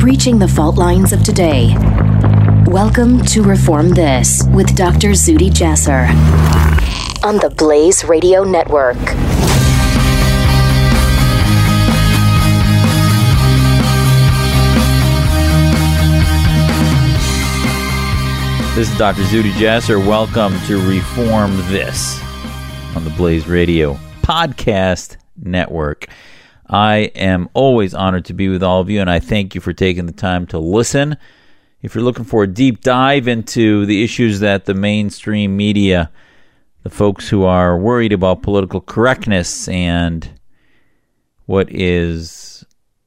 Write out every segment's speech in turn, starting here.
breaching the fault lines of today. Welcome to Reform This with Dr. Zuhdi Jasser on the Blaze Radio Network. This is Dr. Zuhdi Jasser. Welcome to Reform This on the Blaze Radio Podcast Network. I am always honored to be with all of you, and I thank you for taking the time to listen. If you're looking for a deep dive into the issues that the mainstream media, the folks who are worried about political correctness and what is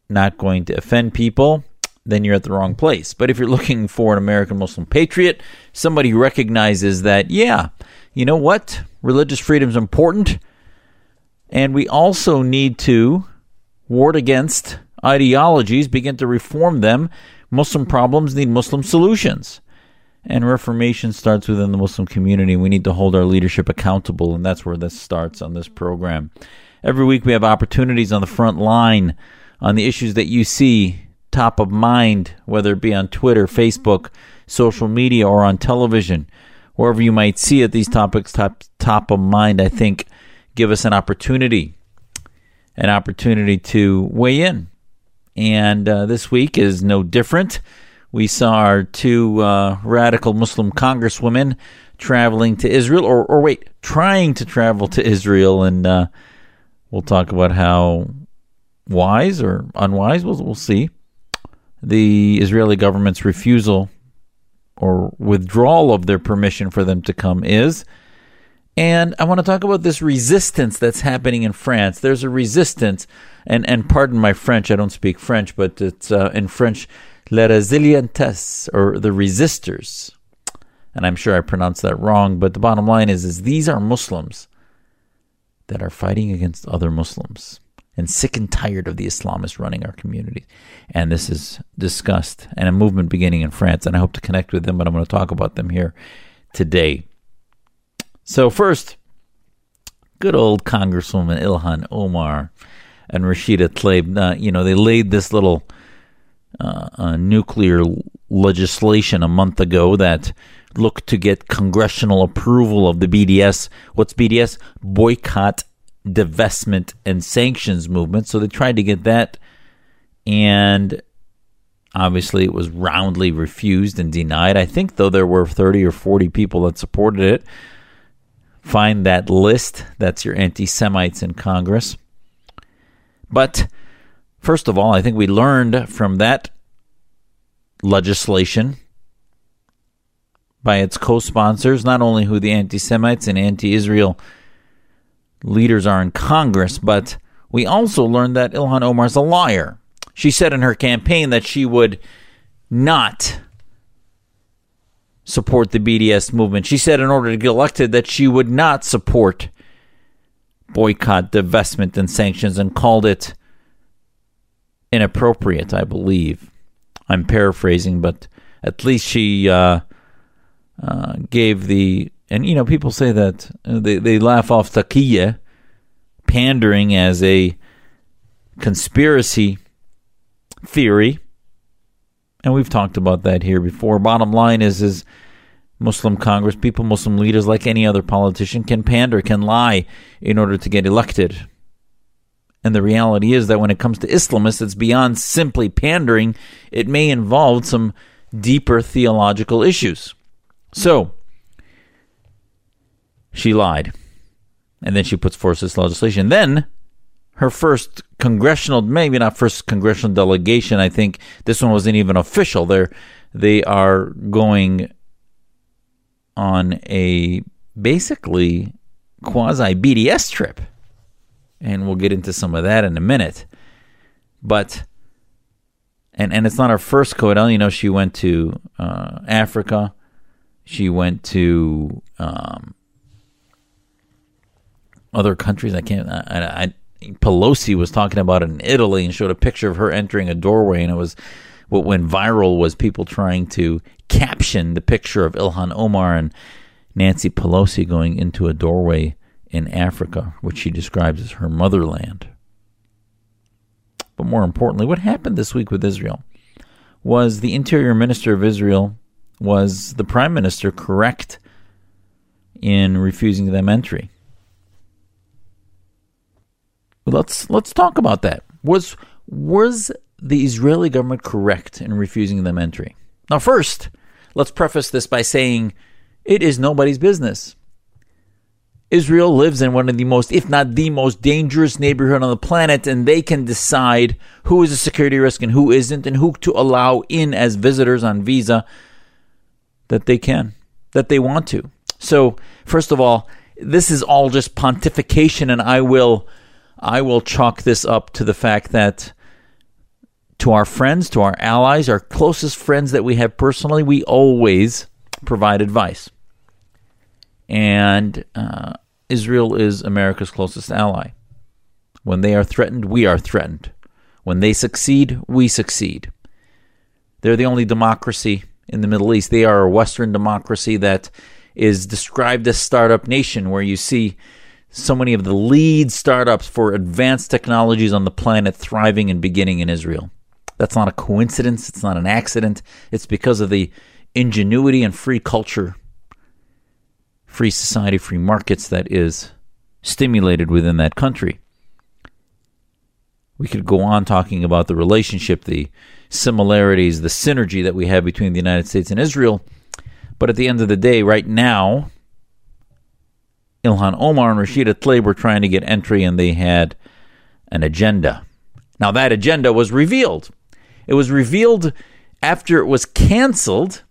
not going to offend people, then you're at the wrong place. But if you're looking for an American Muslim patriot, somebody who recognizes that, yeah, you know what? Religious freedom is important. And we also need to ward against ideologies, begin to reform them. Muslim problems need Muslim solutions. And reformation starts within the Muslim community. We need to hold our leadership accountable, and that's where this starts on this program. Every week we have opportunities on the front line on the issues that you see top of mind, whether it be on Twitter, Facebook, social media, or on television, wherever you might see it, these topics top top of mind, I think, give us an opportunity, an opportunity to weigh in. And uh, this week is no different. We saw our two uh, radical Muslim congresswomen traveling to Israel, or, or wait, trying to travel to Israel, and uh, we'll talk about how wise or unwise. We'll, we'll see the Israeli government's refusal or withdrawal of their permission for them to come is. And I want to talk about this resistance that's happening in France. There's a resistance, and, and pardon my French, I don't speak French, but it's uh, in French, les résilientes, or the resistors. And I'm sure I pronounced that wrong, but the bottom line is, is these are Muslims that are fighting against other Muslims and sick and tired of the Islamists running our communities. And this is discussed and a movement beginning in France. And I hope to connect with them, but I'm going to talk about them here today. So, first, good old Congresswoman Ilhan Omar and Rashida Tlaib, uh, you know, they laid this little uh, uh, nuclear legislation a month ago that looked to get congressional approval of the BDS. What's BDS? Boycott divestment and sanctions movement. So they tried to get that, and obviously it was roundly refused and denied. I think, though, there were 30 or 40 people that supported it. Find that list. That's your anti Semites in Congress. But first of all, I think we learned from that legislation by its co sponsors, not only who the anti Semites and anti Israel leaders are in Congress, but we also learned that Ilhan Omar is a liar. She said in her campaign that she would not support the BDS movement. She said in order to get elected that she would not support boycott, divestment, and sanctions and called it inappropriate, I believe. I'm paraphrasing, but at least she uh, uh, gave the and you know people say that uh, they they laugh off taqiyya, pandering as a conspiracy theory, and we've talked about that here before. Bottom line is is Muslim Congress people, Muslim leaders, like any other politician, can pander, can lie in order to get elected. And the reality is that when it comes to Islamists, it's beyond simply pandering. It may involve some deeper theological issues. So, she lied. And then she puts forth this legislation. Then her first congressional, maybe not first congressional delegation, I think this one wasn't even official. They're, they are going on a basically quasi BDS trip. And we'll get into some of that in a minute. But, and, and it's not her first co You know, she went to uh, Africa. She went to um, other countries. I can't. I, I, Pelosi was talking about in Italy and showed a picture of her entering a doorway, and it was what went viral was people trying to caption the picture of Ilhan Omar and Nancy Pelosi going into a doorway in Africa, which she describes as her motherland. But more importantly, what happened this week with Israel? was the Interior Minister of Israel, was the Prime Minister correct in refusing them entry? Let's let's talk about that. Was was the Israeli government correct in refusing them entry? Now, first, let's preface this by saying it is nobody's business. Israel lives in one of the most, if not the most dangerous neighborhood on the planet, and they can decide who is a security risk and who isn't, and who to allow in as visitors on visa that they can, that they want to. So, first of all, this is all just pontification, and I will, I will chalk this up to the fact that to our friends, to our allies, our closest friends that we have personally, we always provide advice. And uh, Israel is America's closest ally. When they are threatened, we are threatened. When they succeed, we succeed. They're the only democracy in the Middle East. They are a Western democracy that is described as startup nation, where you see so many of the lead startups for advanced technologies on the planet thriving and beginning in Israel. That's not a coincidence. It's not an accident. It's because of the ingenuity and free culture free society, free markets that is stimulated within that country. We could go on talking about the relationship, the similarities, the synergy that we have between the United States and Israel. But at the end of the day, right now, Ilhan Omar and Rashida Tlaib were trying to get entry and they had an agenda. Now, that agenda was revealed. It was revealed after it was canceled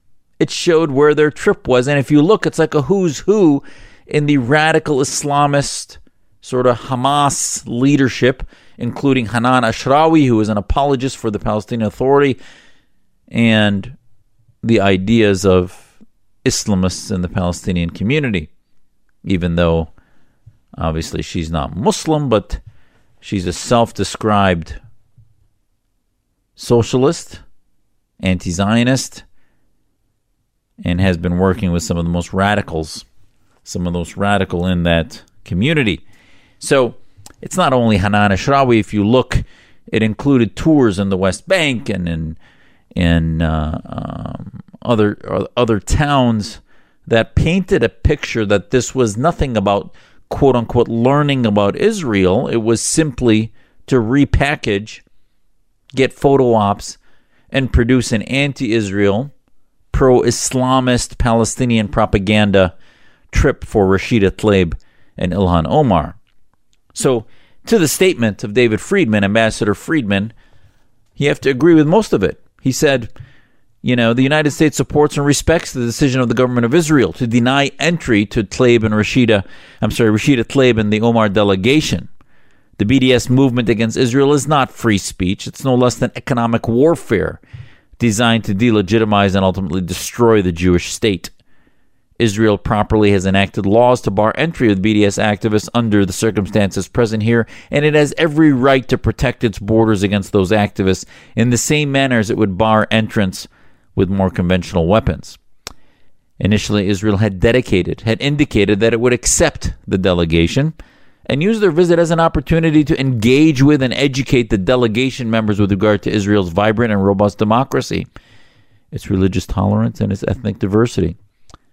it showed where their trip was. And if you look, it's like a who's who in the radical Islamist sort of Hamas leadership, including Hanan Ashrawi, who is an apologist for the Palestinian Authority, and the ideas of Islamists in the Palestinian community, even though obviously she's not Muslim, but she's a self described socialist, anti Zionist, and has been working with some of the most radicals, some of those radical in that community. So it's not only Hanan Ashrawi. If you look, it included tours in the West Bank and in in uh, um, other other towns that painted a picture that this was nothing about quote unquote learning about Israel. It was simply to repackage, get photo ops, and produce an anti-Israel pro Islamist Palestinian propaganda trip for Rashida Tlaib and Ilhan Omar. So, to the statement of David Friedman, Ambassador Friedman, you have to agree with most of it. He said, you know, the United States supports and respects the decision of the government of Israel to deny entry to Tlaib and Rashida, I'm sorry, Rashida Tlaib and the Omar delegation. The BDS movement against Israel is not free speech. It's no less than economic warfare designed to delegitimize and ultimately destroy the Jewish state. Israel properly has enacted laws to bar entry of BDS activists under the circumstances present here, and it has every right to protect its borders against those activists in the same manner as it would bar entrance with more conventional weapons. Initially, Israel had dedicated, had indicated that it would accept the delegation and use their visit as an opportunity to engage with and educate the delegation members with regard to Israel's vibrant and robust democracy, its religious tolerance, and its ethnic diversity.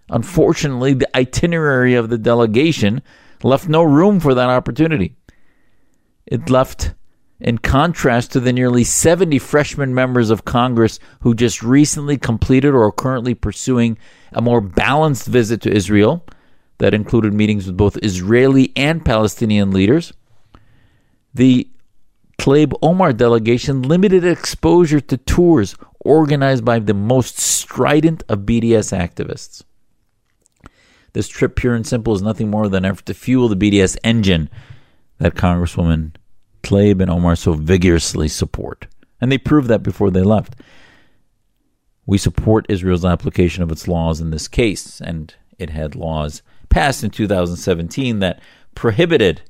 Unfortunately, the itinerary of the delegation left no room for that opportunity. It left in contrast to the nearly 70 freshman members of Congress who just recently completed or are currently pursuing a more balanced visit to Israel that included meetings with both Israeli and Palestinian leaders. The Tlaib Omar delegation limited exposure to tours organized by the most strident of BDS activists. This trip, pure and simple, is nothing more than an effort to fuel the BDS engine that Congresswoman Tlaib and Omar so vigorously support. And they proved that before they left. We support Israel's application of its laws in this case, and it had laws passed in 2017 that prohibited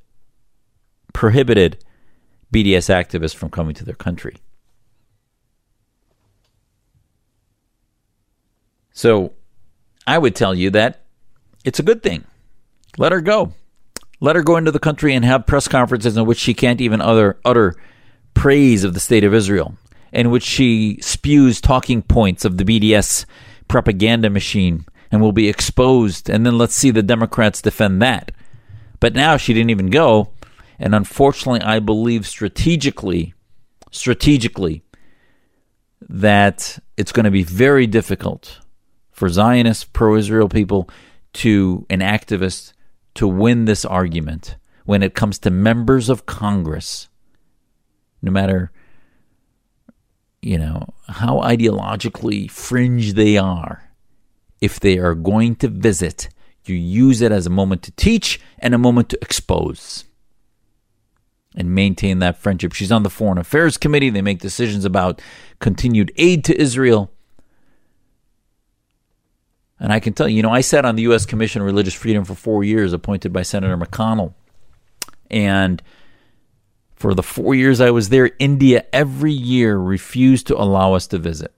prohibited BDS activists from coming to their country. So I would tell you that it's a good thing. Let her go. Let her go into the country and have press conferences in which she can't even utter, utter praise of the state of Israel. in which she spews talking points of the BDS propaganda machine and will be exposed. And then let's see the Democrats defend that. But now she didn't even go. And unfortunately, I believe strategically, strategically, that it's going to be very difficult for Zionist pro Israel people, to and activists to win this argument when it comes to members of Congress, no matter you know how ideologically fringe they are. If they are going to visit, you use it as a moment to teach and a moment to expose and maintain that friendship. She's on the Foreign Affairs Committee. They make decisions about continued aid to Israel. And I can tell you, you know, I sat on the U.S. Commission on Religious Freedom for four years, appointed by Senator McConnell. And for the four years I was there, India every year refused to allow us to visit.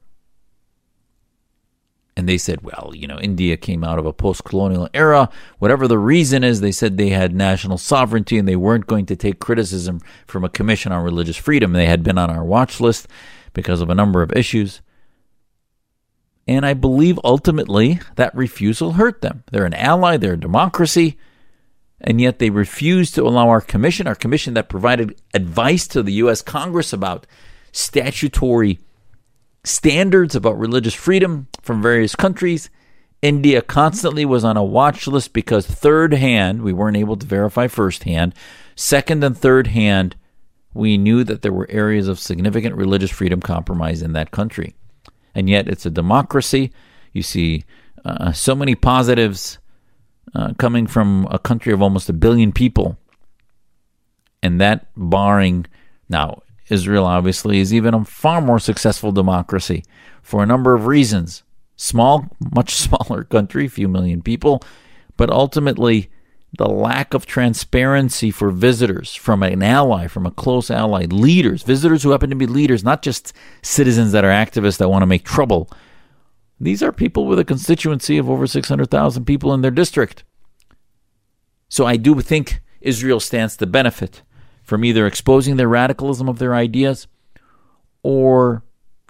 And they said, well, you know, India came out of a post colonial era. Whatever the reason is, they said they had national sovereignty and they weren't going to take criticism from a commission on religious freedom. They had been on our watch list because of a number of issues. And I believe ultimately that refusal hurt them. They're an ally, they're a democracy, and yet they refused to allow our commission, our commission that provided advice to the U.S. Congress about statutory standards about religious freedom from various countries. India constantly was on a watch list because third hand, we weren't able to verify first hand. Second and third hand, we knew that there were areas of significant religious freedom compromise in that country and yet it's a democracy. You see uh, so many positives uh, coming from a country of almost a billion people, and that barring now Israel obviously is even a far more successful democracy for a number of reasons. Small, much smaller country, few million people, but ultimately the lack of transparency for visitors from an ally, from a close ally, leaders, visitors who happen to be leaders, not just citizens that are activists that want to make trouble. These are people with a constituency of over 600,000 people in their district. So I do think Israel stands to benefit from either exposing the radicalism of their ideas or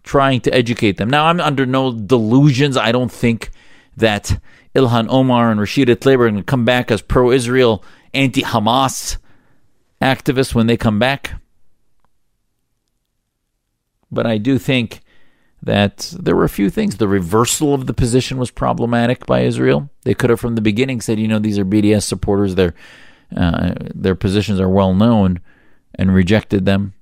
trying to educate them. Now, I'm under no delusions. I don't think that Ilhan Omar and Rashida Tlaib are going to come back as pro Israel, anti Hamas activists when they come back. But I do think that there were a few things. The reversal of the position was problematic by Israel. They could have, from the beginning, said, you know, these are BDS supporters, their, uh, their positions are well known, and rejected them.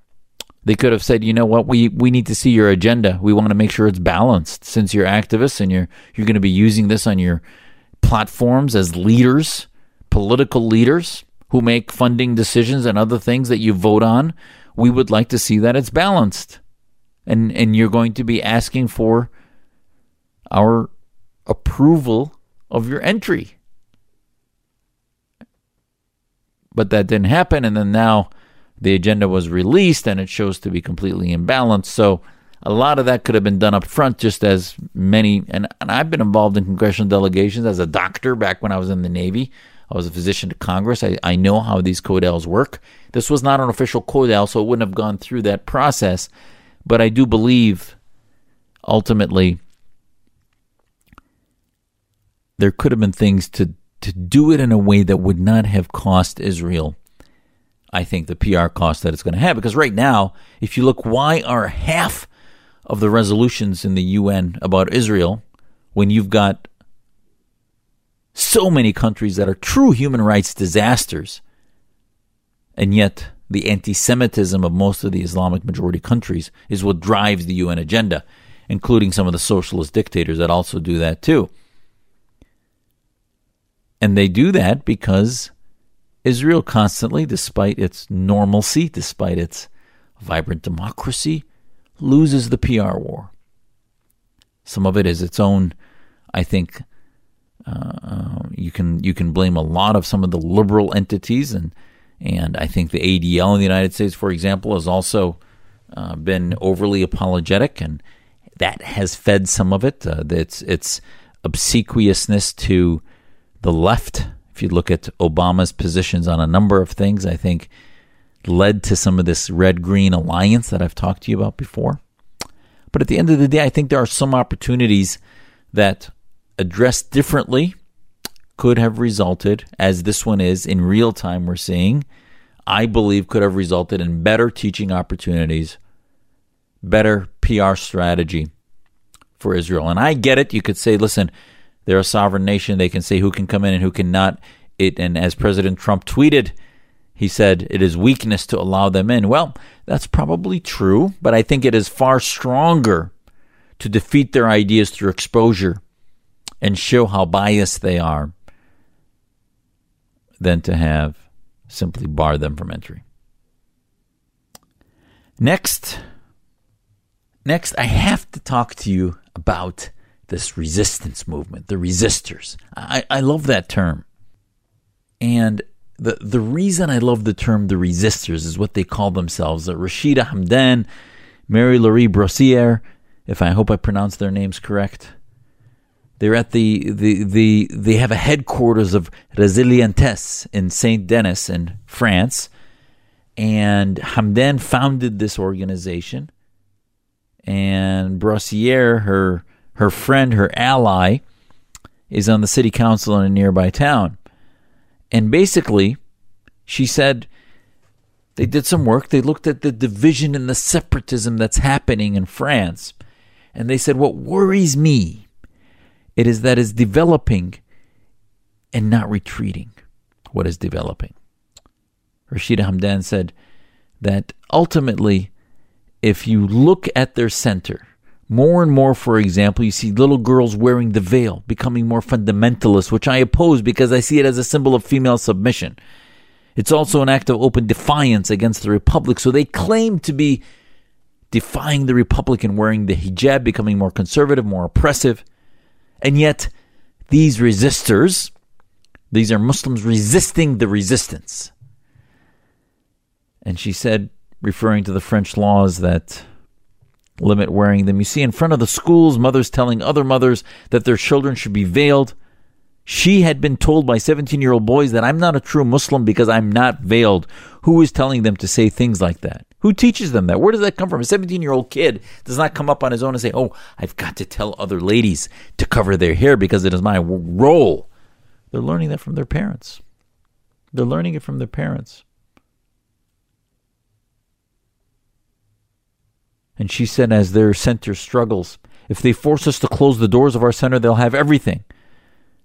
They could have said, you know what, we, we need to see your agenda. We want to make sure it's balanced since you're activists and you're you're going to be using this on your platforms as leaders, political leaders who make funding decisions and other things that you vote on. We would like to see that it's balanced. And and you're going to be asking for our approval of your entry. But that didn't happen and then now the agenda was released and it shows to be completely imbalanced. So a lot of that could have been done up front, just as many. And, and I've been involved in congressional delegations as a doctor back when I was in the Navy. I was a physician to Congress. I, I know how these codels work. This was not an official codel, so it wouldn't have gone through that process. But I do believe ultimately there could have been things to, to do it in a way that would not have cost Israel I think, the PR cost that it's going to have. Because right now, if you look, why are half of the resolutions in the UN about Israel when you've got so many countries that are true human rights disasters, and yet the anti Semitism of most of the Islamic majority countries is what drives the UN agenda, including some of the socialist dictators that also do that too. And they do that because Israel constantly, despite its normalcy, despite its vibrant democracy, loses the PR war. Some of it is its own, I think. Uh, uh you can you can blame a lot of some of the liberal entities and and I think the ADL in the United States, for example, has also uh, been overly apologetic, and that has fed some of it. Uh, its its obsequiousness to the left if you look at Obama's positions on a number of things, I think led to some of this red green alliance that I've talked to you about before. But at the end of the day, I think there are some opportunities that addressed differently could have resulted, as this one is in real time, we're seeing, I believe could have resulted in better teaching opportunities, better PR strategy for Israel. And I get it. You could say, listen, they're a sovereign nation. They can say who can come in and who cannot. It and as President Trump tweeted, he said it is weakness to allow them in. Well, that's probably true, but I think it is far stronger to defeat their ideas through exposure and show how biased they are than to have simply bar them from entry. Next, next I have to talk to you about this resistance movement, the resistors. I, I love that term. And the, the reason I love the term the resistors is what they call themselves. Uh, Rashida Hamdan, Marie-Laure Brossier, if I hope I pronounce their names correct. They're at the, the, the they have a headquarters of Resilientes in Saint Denis in France. And Hamdan founded this organization. And Brossier, her her friend, her ally, is on the city council in a nearby town. And basically, she said they did some work. They looked at the division and the separatism that's happening in France. And they said, What worries me, it is that is developing and not retreating. What is developing? Rashida Hamdan said that ultimately, if you look at their center, more and more, for example, you see little girls wearing the veil, becoming more fundamentalist, which I oppose because I see it as a symbol of female submission. It's also an act of open defiance against the Republic. So they claim to be defying the Republic and wearing the hijab, becoming more conservative, more oppressive. And yet, these resistors, these are Muslims resisting the resistance. And she said, referring to the French laws that limit wearing them. You see in front of the schools, mothers telling other mothers that their children should be veiled. She had been told by 17 year old boys that I'm not a true Muslim because I'm not veiled. Who is telling them to say things like that? Who teaches them that? Where does that come from? A 17 year old kid does not come up on his own and say, Oh, I've got to tell other ladies to cover their hair because it is my role. They're learning that from their parents. They're learning it from their parents. And she said, as their center struggles, if they force us to close the doors of our center, they'll have everything.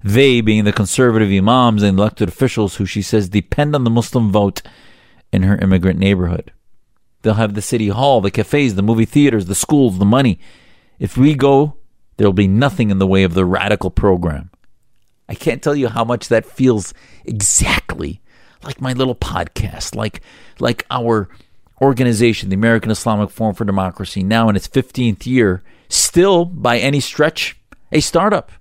They, being the conservative imams and elected officials who she says depend on the Muslim vote in her immigrant neighborhood. They'll have the city hall, the cafes, the movie theaters, the schools, the money. If we go, there'll be nothing in the way of the radical program. I can't tell you how much that feels exactly like my little podcast, like like our organization, the American Islamic Forum for Democracy, now in its 15th year, still by any stretch a startup,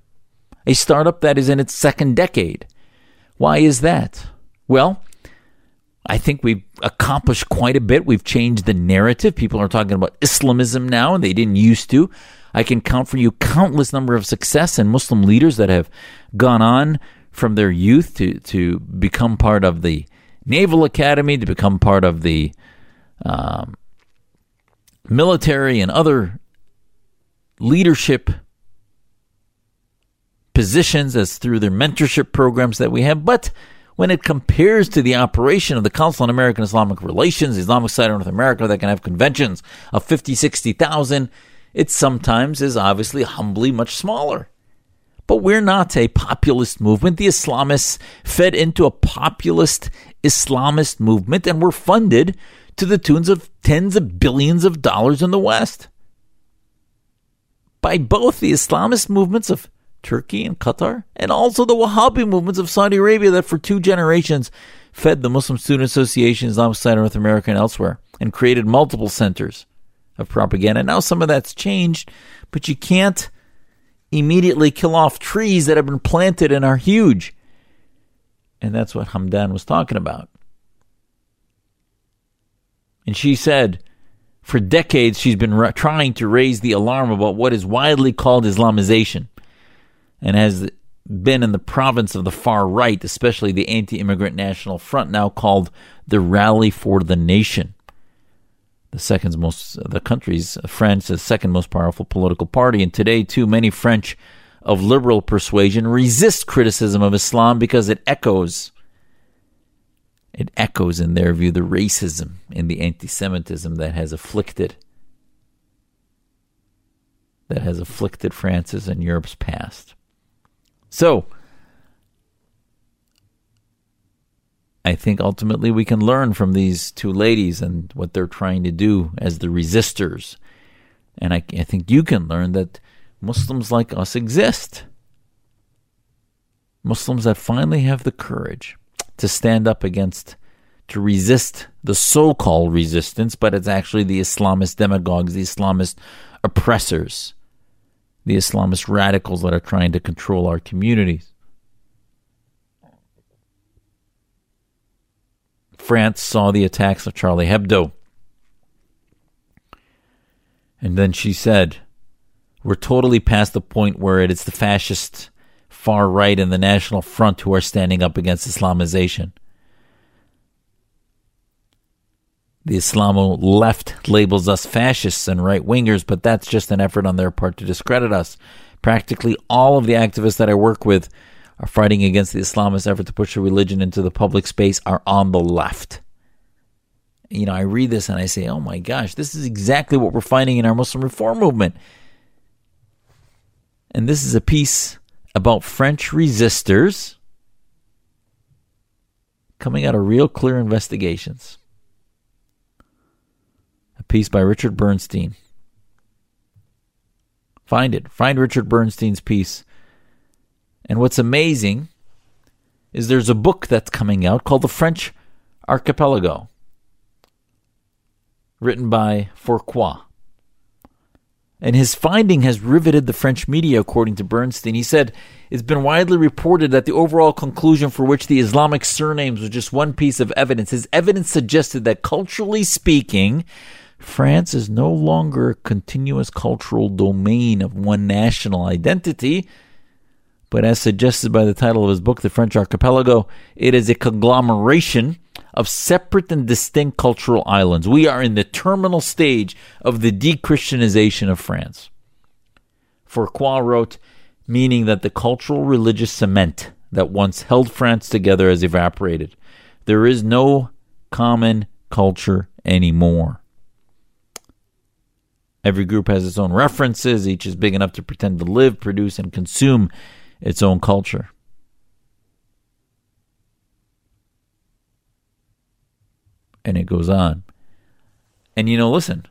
a startup that is in its second decade. Why is that? Well, I think we've accomplished quite a bit. We've changed the narrative. People are talking about Islamism now, and they didn't used to. I can count for you countless number of success and Muslim leaders that have gone on from their youth to, to become part of the Naval Academy, to become part of the um, military and other leadership positions as through their mentorship programs that we have. But when it compares to the operation of the Council on American Islamic Relations, the Islamic Society of North America, that can have conventions of 50, 60,000, it sometimes is obviously humbly much smaller. But we're not a populist movement. The Islamists fed into a populist Islamist movement and were funded to the tunes of tens of billions of dollars in the West by both the Islamist movements of Turkey and Qatar and also the Wahhabi movements of Saudi Arabia that for two generations fed the Muslim Student Association, Islamic Society North America, and elsewhere and created multiple centers of propaganda. Now some of that's changed, but you can't immediately kill off trees that have been planted and are huge. And that's what Hamdan was talking about. And she said, for decades, she's been ra- trying to raise the alarm about what is widely called Islamization and has been in the province of the far right, especially the anti immigrant National Front, now called the Rally for the Nation. the second most, the country's uh, France's second most powerful political party. And today, too many French of liberal persuasion resist criticism of Islam because it echoes. It echoes, in their view, the racism and the anti-Semitism that has afflicted that has afflicted France's and Europe's past. So, I think ultimately we can learn from these two ladies and what they're trying to do as the resistors. And I, I think you can learn that Muslims like us exist. Muslims that finally have the courage to stand up against, to resist the so called resistance, but it's actually the Islamist demagogues, the Islamist oppressors, the Islamist radicals that are trying to control our communities. France saw the attacks of Charlie Hebdo. And then she said, We're totally past the point where it is the fascist far right and the National Front who are standing up against Islamization. The Islamo left labels us fascists and right wingers, but that's just an effort on their part to discredit us. Practically all of the activists that I work with are fighting against the Islamist effort to push a religion into the public space are on the left. You know, I read this and I say, oh my gosh, this is exactly what we're finding in our Muslim reform movement. And this is a piece about French resistors coming out of real clear investigations. A piece by Richard Bernstein. Find it. Find Richard Bernstein's piece and what's amazing is there's a book that's coming out called The French Archipelago, written by Fourcroy. And his finding has riveted the French media, according to Bernstein. He said, It's been widely reported that the overall conclusion for which the Islamic surnames was just one piece of evidence. His evidence suggested that, culturally speaking, France is no longer a continuous cultural domain of one national identity, but as suggested by the title of his book, The French Archipelago, it is a conglomeration of separate and distinct cultural islands. We are in the terminal stage of the de-Christianization of France. Fourcroy wrote, meaning that the cultural religious cement that once held France together has evaporated. There is no common culture anymore. Every group has its own references, each is big enough to pretend to live, produce, and consume its own culture. And it goes on. And you know, listen,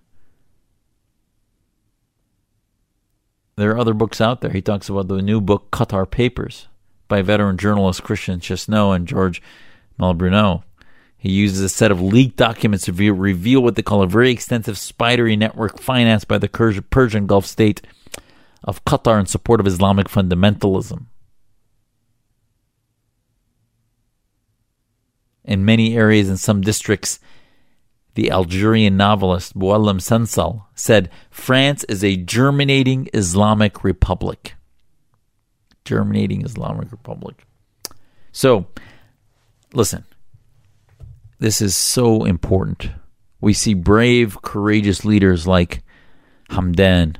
there are other books out there. He talks about the new book, Qatar Papers, by veteran journalist Christian Chesnot and George Malbrunot. He uses a set of leaked documents to reveal what they call a very extensive spidery network financed by the Persian Gulf state of Qatar in support of Islamic fundamentalism. In many areas in some districts, the Algerian novelist Boualem Sansal said France is a germinating Islamic republic. Germinating Islamic republic. So, listen, this is so important. We see brave, courageous leaders like Hamdan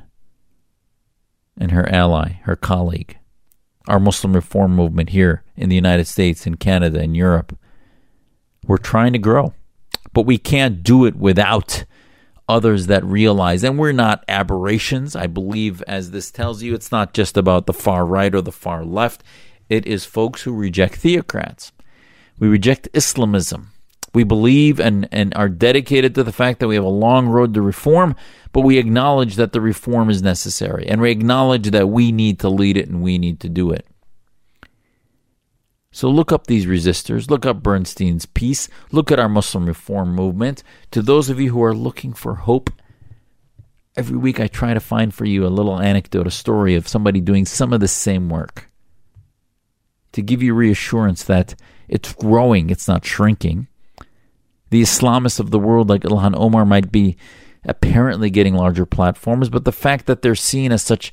and her ally, her colleague, our Muslim reform movement here in the United States, in Canada, in Europe. We're trying to grow, but we can't do it without others that realize, and we're not aberrations. I believe, as this tells you, it's not just about the far right or the far left. It is folks who reject theocrats. We reject Islamism. We believe and, and are dedicated to the fact that we have a long road to reform, but we acknowledge that the reform is necessary and we acknowledge that we need to lead it and we need to do it. So look up these resistors, look up Bernstein's piece, look at our Muslim reform movement. To those of you who are looking for hope, every week I try to find for you a little anecdote, a story of somebody doing some of the same work to give you reassurance that it's growing, it's not shrinking. The Islamists of the world, like Ilhan Omar, might be apparently getting larger platforms, but the fact that they're seen as such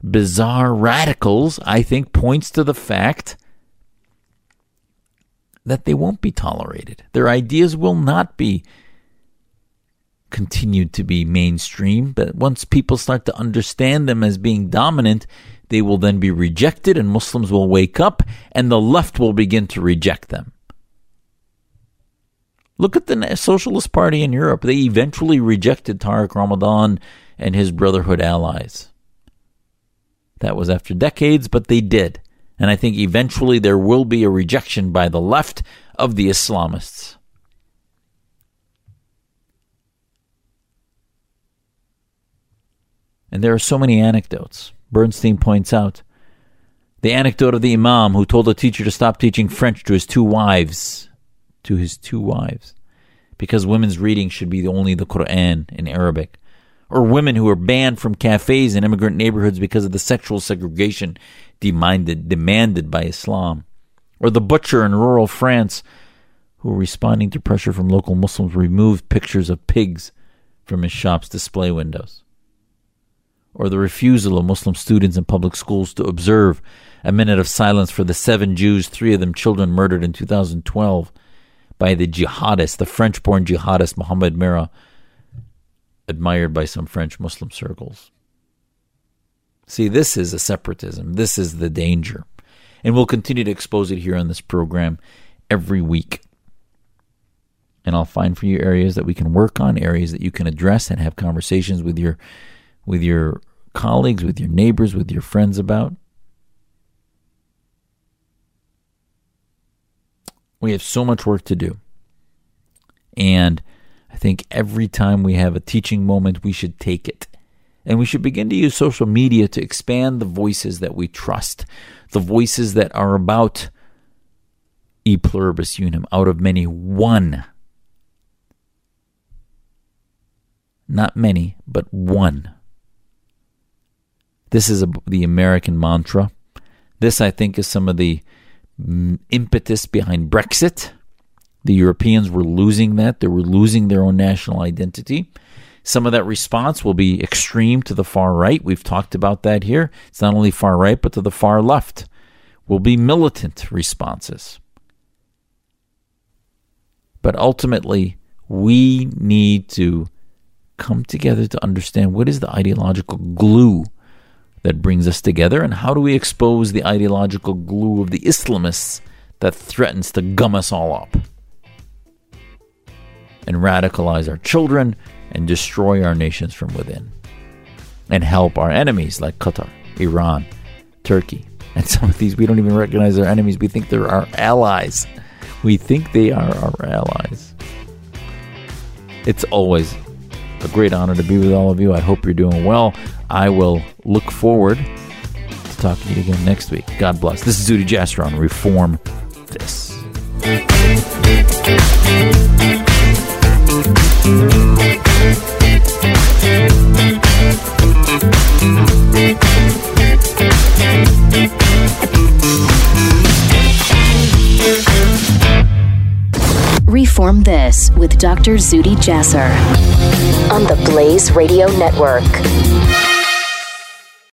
bizarre radicals, I think, points to the fact that they won't be tolerated. Their ideas will not be continued to be mainstream, but once people start to understand them as being dominant, they will then be rejected, and Muslims will wake up, and the left will begin to reject them. Look at the Socialist Party in Europe. They eventually rejected Tariq Ramadan and his Brotherhood allies. That was after decades, but they did. And I think eventually there will be a rejection by the left of the Islamists. And there are so many anecdotes. Bernstein points out the anecdote of the Imam who told a teacher to stop teaching French to his two wives, to his two wives, because women's reading should be only the Quran in Arabic, or women who are banned from cafes in immigrant neighborhoods because of the sexual segregation demanded demanded by Islam, or the butcher in rural France who, responding to pressure from local Muslims, removed pictures of pigs from his shop's display windows or the refusal of Muslim students in public schools to observe a minute of silence for the seven Jews, three of them children, murdered in 2012 by the jihadist, the French born jihadist Mohammed Merah, admired by some French Muslim circles. See, this is a separatism. This is the danger. And we'll continue to expose it here on this program every week. And I'll find for you areas that we can work on, areas that you can address and have conversations with your with your colleagues, with your neighbors, with your friends about. We have so much work to do. And I think every time we have a teaching moment, we should take it. And we should begin to use social media to expand the voices that we trust, the voices that are about e pluribus unum, out of many, one. Not many, but one. This is a, the American mantra. This, I think, is some of the impetus behind Brexit. The Europeans were losing that. They were losing their own national identity. Some of that response will be extreme to the far right. We've talked about that here. It's not only far right, but to the far left. Will be militant responses. But ultimately, we need to come together to understand what is the ideological glue that brings us together, and how do we expose the ideological glue of the Islamists that threatens to gum us all up and radicalize our children and destroy our nations from within and help our enemies like Qatar, Iran, Turkey. And some of these we don't even recognize our enemies. We think they're our allies. We think they are our allies. It's always a great honor to be with all of you. I hope you're doing well. I will look forward to talking to you again next week. God bless. This is Zuhdi Jasser on Reform This. Reform This with Dr. Zuhdi Jasser on the Blaze Radio Network.